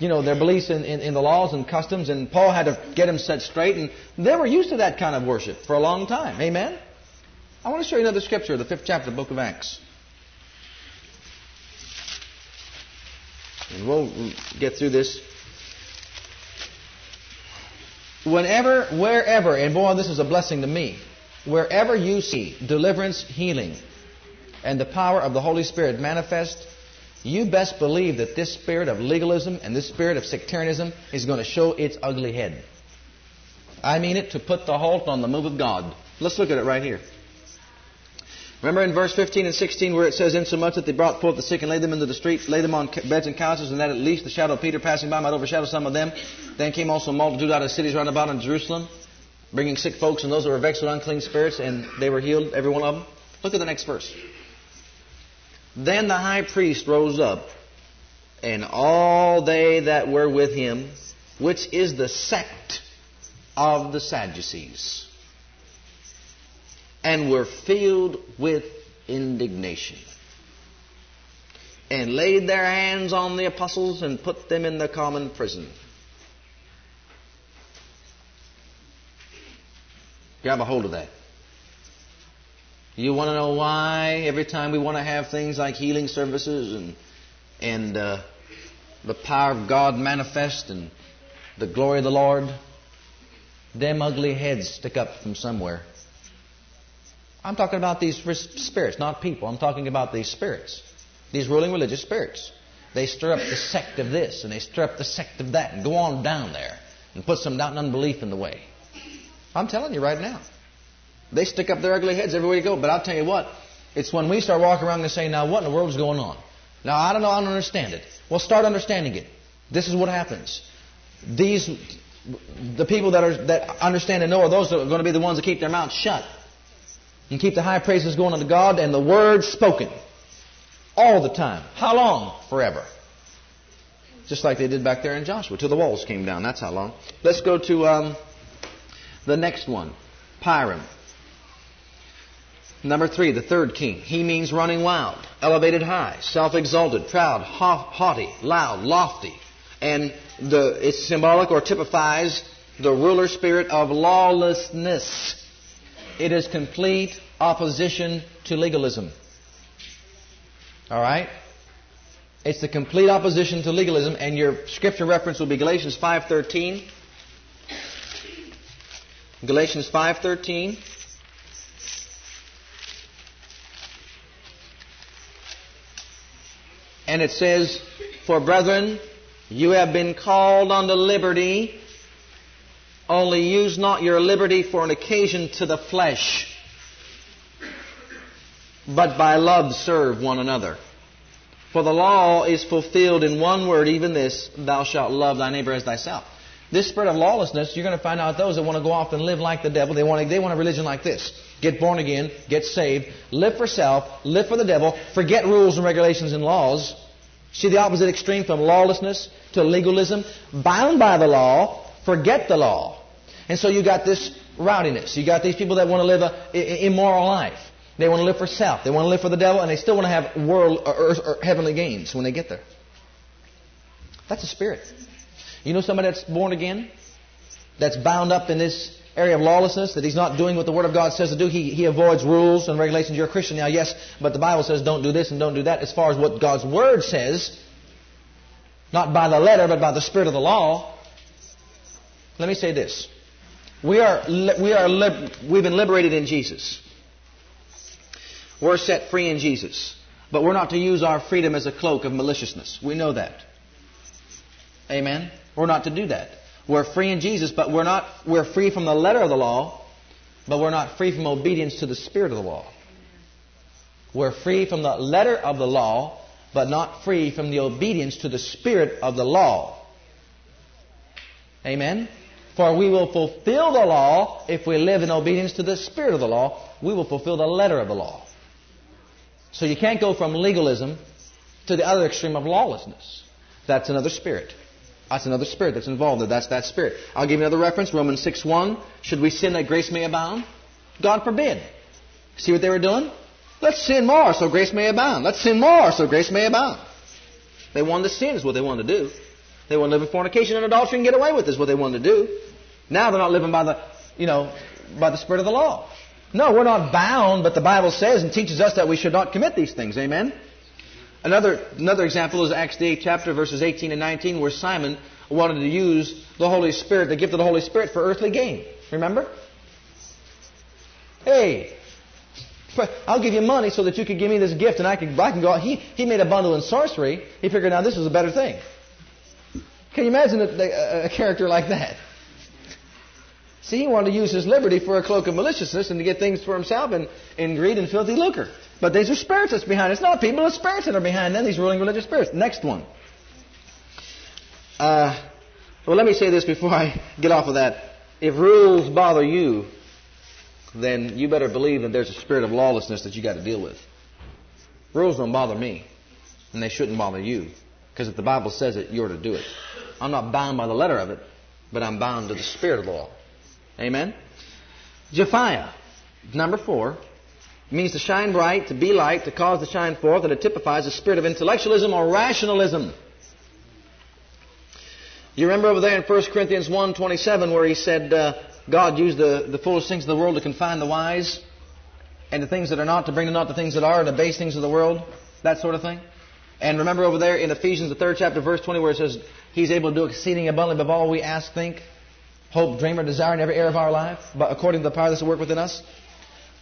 you know, their beliefs in, in, in, the laws and customs, and Paul had to get them set straight, and they were used to that kind of worship for a long time. Amen? I want to show you another scripture, the fifth chapter of the book of Acts. And we'll get through this. Whenever, wherever, and boy, this is a blessing to me, wherever you see deliverance, healing, and the power of the Holy Spirit manifest, you best believe that this spirit of legalism and this spirit of sectarianism is going to show its ugly head. I mean it to put the halt on the move of God. Let's look at it right here. Remember in verse 15 and 16 where it says, Insomuch that they brought forth the sick and laid them into the streets, laid them on beds and couches, and that at least the shadow of Peter passing by might overshadow some of them. Then came also a multitude out of cities round about in Jerusalem, bringing sick folks and those who were vexed with unclean spirits, and they were healed, every one of them. Look at the next verse. Then the high priest rose up, and all they that were with him, which is the sect of the Sadducees, and were filled with indignation, and laid their hands on the apostles and put them in the common prison. Grab a hold of that. You want to know why every time we want to have things like healing services and and uh, the power of God manifest and the glory of the Lord, them ugly heads stick up from somewhere. I'm talking about these spirits, not people. I'm talking about these spirits, these ruling religious spirits. They stir up the sect of this and they stir up the sect of that and go on down there and put some doubt and unbelief in the way. I'm telling you right now. They stick up their ugly heads everywhere you go. But I'll tell you what, it's when we start walking around and saying, now what in the world is going on? Now I don't know, I don't understand it. Well, start understanding it. This is what happens. These, the people that are that understand and know are those that are going to be the ones that keep their mouths shut and keep the high praises going unto God and the word spoken all the time. How long? Forever. Just like they did back there in Joshua, till the walls came down. That's how long. Let's go to um, the next one, Piram. Number three, the third king. He means running wild, elevated high, self-exalted, proud, haughty, loud, lofty. And the, it's symbolic or typifies the ruler spirit of lawlessness. It is complete opposition to legalism. All right? It's the complete opposition to legalism, and your scripture reference will be Galatians 5.13. Galatians 5.13. And it says, For brethren, you have been called unto liberty, only use not your liberty for an occasion to the flesh, but by love serve one another. For the law is fulfilled in one word, even this, thou shalt love thy neighbor as thyself. This spirit of lawlessness, you're going to find out those that want to go off and live like the devil. They want, they want a religion like this. Get born again, get saved, live for self, live for the devil, forget rules and regulations and laws. See the opposite extreme from lawlessness to legalism? Bound by the law, forget the law. And so you got this rowdiness. You got these people that want to live an immoral life. They want to live for self. They want to live for the devil, and they still want to have world or, earth, or heavenly gains when they get there. That's a spirit. You know somebody that's born again? That's bound up in this area of lawlessness, that he's not doing what the Word of God says to do. He, he avoids rules and regulations. You're a Christian now, yes, but the Bible says don't do this and don't do that as far as what God's Word says. Not by the letter, but by the Spirit of the law. Let me say this. We are, we are, we've been liberated in Jesus. We're set free in Jesus. But we're not to use our freedom as a cloak of maliciousness. We know that. Amen? We're not to do that. We're free in Jesus, but we're not, we're free from the letter of the law, but we're not free from obedience to the spirit of the law. We're free from the letter of the law, but not free from the obedience to the spirit of the law. Amen? For we will fulfill the law if we live in obedience to the spirit of the law. We will fulfill the letter of the law. So you can't go from legalism to the other extreme of lawlessness. That's another spirit. That's another spirit that's involved there. That's that spirit. I'll give you another reference. Romans 6 1. Should we sin that grace may abound? God forbid. See what they were doing? Let's sin more so grace may abound. Let's sin more so grace may abound. They wanted to sin is what they wanted to do. They wanted to live in fornication and adultery and get away with it, is what they wanted to do. Now they're not living by the, you know, by the spirit of the law. No, we're not bound, but the Bible says and teaches us that we should not commit these things. Amen? Another, another example is Acts 8th chapter, verses 18 and 19, where Simon wanted to use the Holy Spirit, the gift of the Holy Spirit, for earthly gain. Remember? Hey, I'll give you money so that you could give me this gift and I can, I can go out. He, he made a bundle in sorcery. He figured now this is a better thing. Can you imagine a, a, a character like that? See, he wanted to use his liberty for a cloak of maliciousness and to get things for himself in, in greed and filthy lucre. But these are spirits that's behind it. It's not people, it's spirits that are behind them, these ruling religious spirits. Next one. Uh, well, let me say this before I get off of that. If rules bother you, then you better believe that there's a spirit of lawlessness that you got to deal with. Rules don't bother me, and they shouldn't bother you. Because if the Bible says it, you're to do it. I'm not bound by the letter of it, but I'm bound to the spirit of the law. Amen? Japhia, number four, means to shine bright, to be light, to cause to shine forth, and it typifies the spirit of intellectualism or rationalism. You remember over there in 1 Corinthians 1.27 where he said, uh, God used the, the foolish things of the world to confine the wise, and the things that are not to bring them not the things that are, and the base things of the world, that sort of thing. And remember over there in Ephesians, the third chapter, verse 20, where it says, He's able to do exceeding abundantly above all we ask, think, hope, dream, or desire in every area of our life, but according to the power that's at work within us.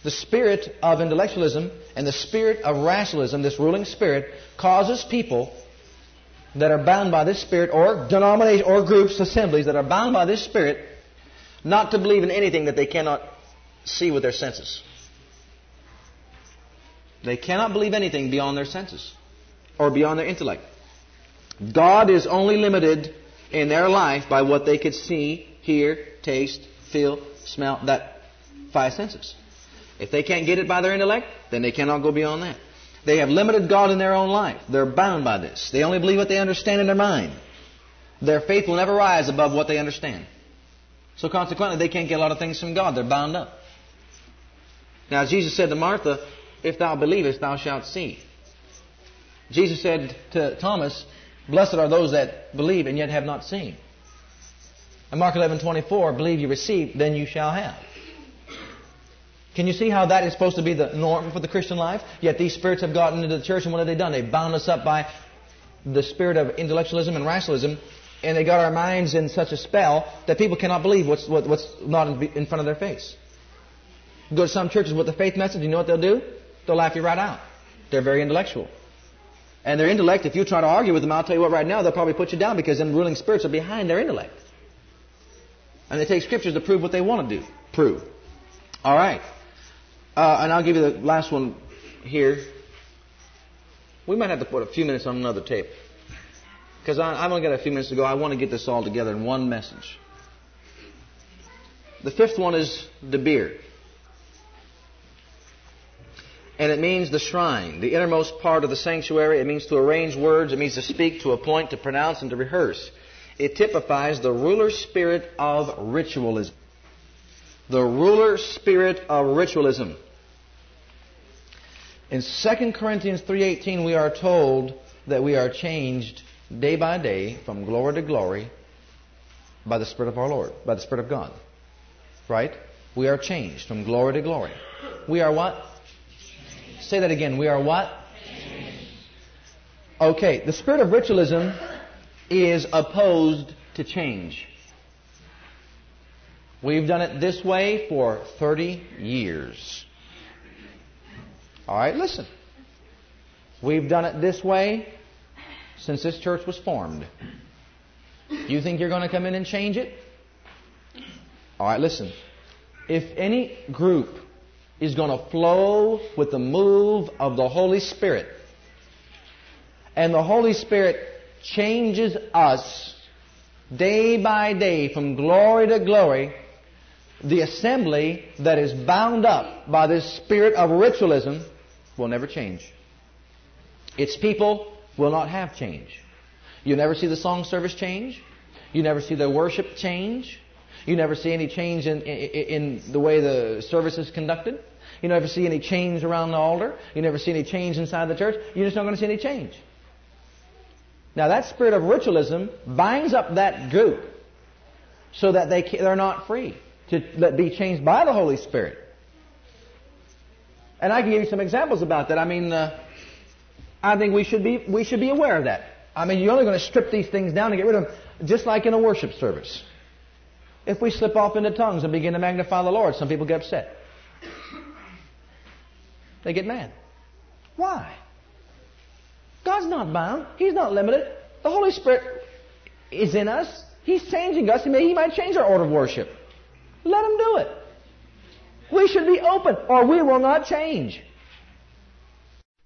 The spirit of intellectualism and the spirit of rationalism, this ruling spirit, causes people that are bound by this spirit, or denomination, or groups, assemblies that are bound by this spirit, not to believe in anything that they cannot see with their senses. They cannot believe anything beyond their senses or beyond their intellect. God is only limited in their life by what they could see, hear, taste, feel, smell, that five senses. If they can't get it by their intellect, then they cannot go beyond that. They have limited God in their own life. They're bound by this. They only believe what they understand in their mind. Their faith will never rise above what they understand. So consequently, they can't get a lot of things from God. They're bound up. Now, Jesus said to Martha, If thou believest, thou shalt see. Jesus said to Thomas, Blessed are those that believe and yet have not seen. And Mark 11:24, believe you receive, then you shall have. Can you see how that is supposed to be the norm for the Christian life? Yet these spirits have gotten into the church, and what have they done? They've bound us up by the spirit of intellectualism and rationalism, and they got our minds in such a spell that people cannot believe what's, what, what's not in front of their face. go to some churches with the faith message, you know what they'll do? They'll laugh you right out. They're very intellectual. And their intellect, if you try to argue with them, I'll tell you what, right now, they'll probably put you down because them ruling spirits are behind their intellect. And they take scriptures to prove what they want to do. Prove. All right. Uh, and I'll give you the last one here. We might have to put a few minutes on another tape because I've only got a few minutes to go. I want to get this all together in one message. The fifth one is Debir. And it means the shrine, the innermost part of the sanctuary. It means to arrange words. It means to speak, to appoint, to pronounce, and to rehearse. It typifies the ruler spirit of ritualism. The ruler spirit of ritualism. In 2 Corinthians 3:18 we are told that we are changed day by day from glory to glory by the Spirit of our Lord, by the Spirit of God. Right? We are changed from glory to glory. We are what? Say that again. We are what? Okay, the spirit of ritualism is opposed to change. We've done it this way for 30 years. All right, listen. We've done it this way since this church was formed. You think you're going to come in and change it? All right, listen. If any group is going to flow with the move of the Holy Spirit, and the Holy Spirit changes us, day by day, from glory to glory, the assembly that is bound up by this spirit of ritualism will never change. Its people will not have change. You never see the song service change. You never see the worship change. You never see any change in, in, in, the way the service is conducted. You never see any change around the altar. You never see any change inside the church. You're just not going to see any change. Now that spirit of ritualism binds up that group so that they, they're not free to be changed by the Holy Spirit. And I can give you some examples about that. I mean, uh, I think we should be we should be aware of that. I mean, you're only going to strip these things down and get rid of them, just like in a worship service. If we slip off into tongues and begin to magnify the Lord, some people get upset. They get mad. Why? God's not bound. He's not limited. The Holy Spirit is in us. He's changing us. He, might change our order of worship. Let Him do it. We should be open or we will not change.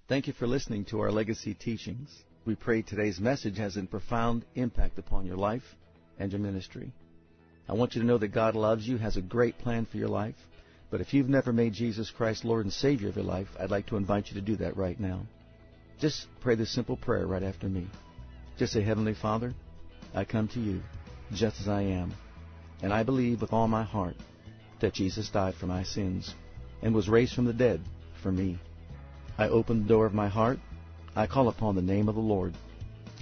Thank you for listening to our legacy teachings. We pray today's message has a profound impact upon your life and your ministry. I want you to know that God loves you, has a great plan for your life. But if you've never made Jesus Christ Lord and Savior of your life, I'd like to invite you to do that right now. Just pray this simple prayer right after me. Just say, Heavenly Father, I come to you just as I am. And I believe with all my heart that Jesus died for my sins and was raised from the dead for me. I open the door of my heart. I call upon the name of the Lord.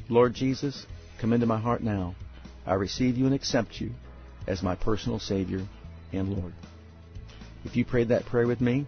Lord Jesus, come into my heart now. I receive you and accept you as my personal Savior and Lord. If you prayed that prayer with me,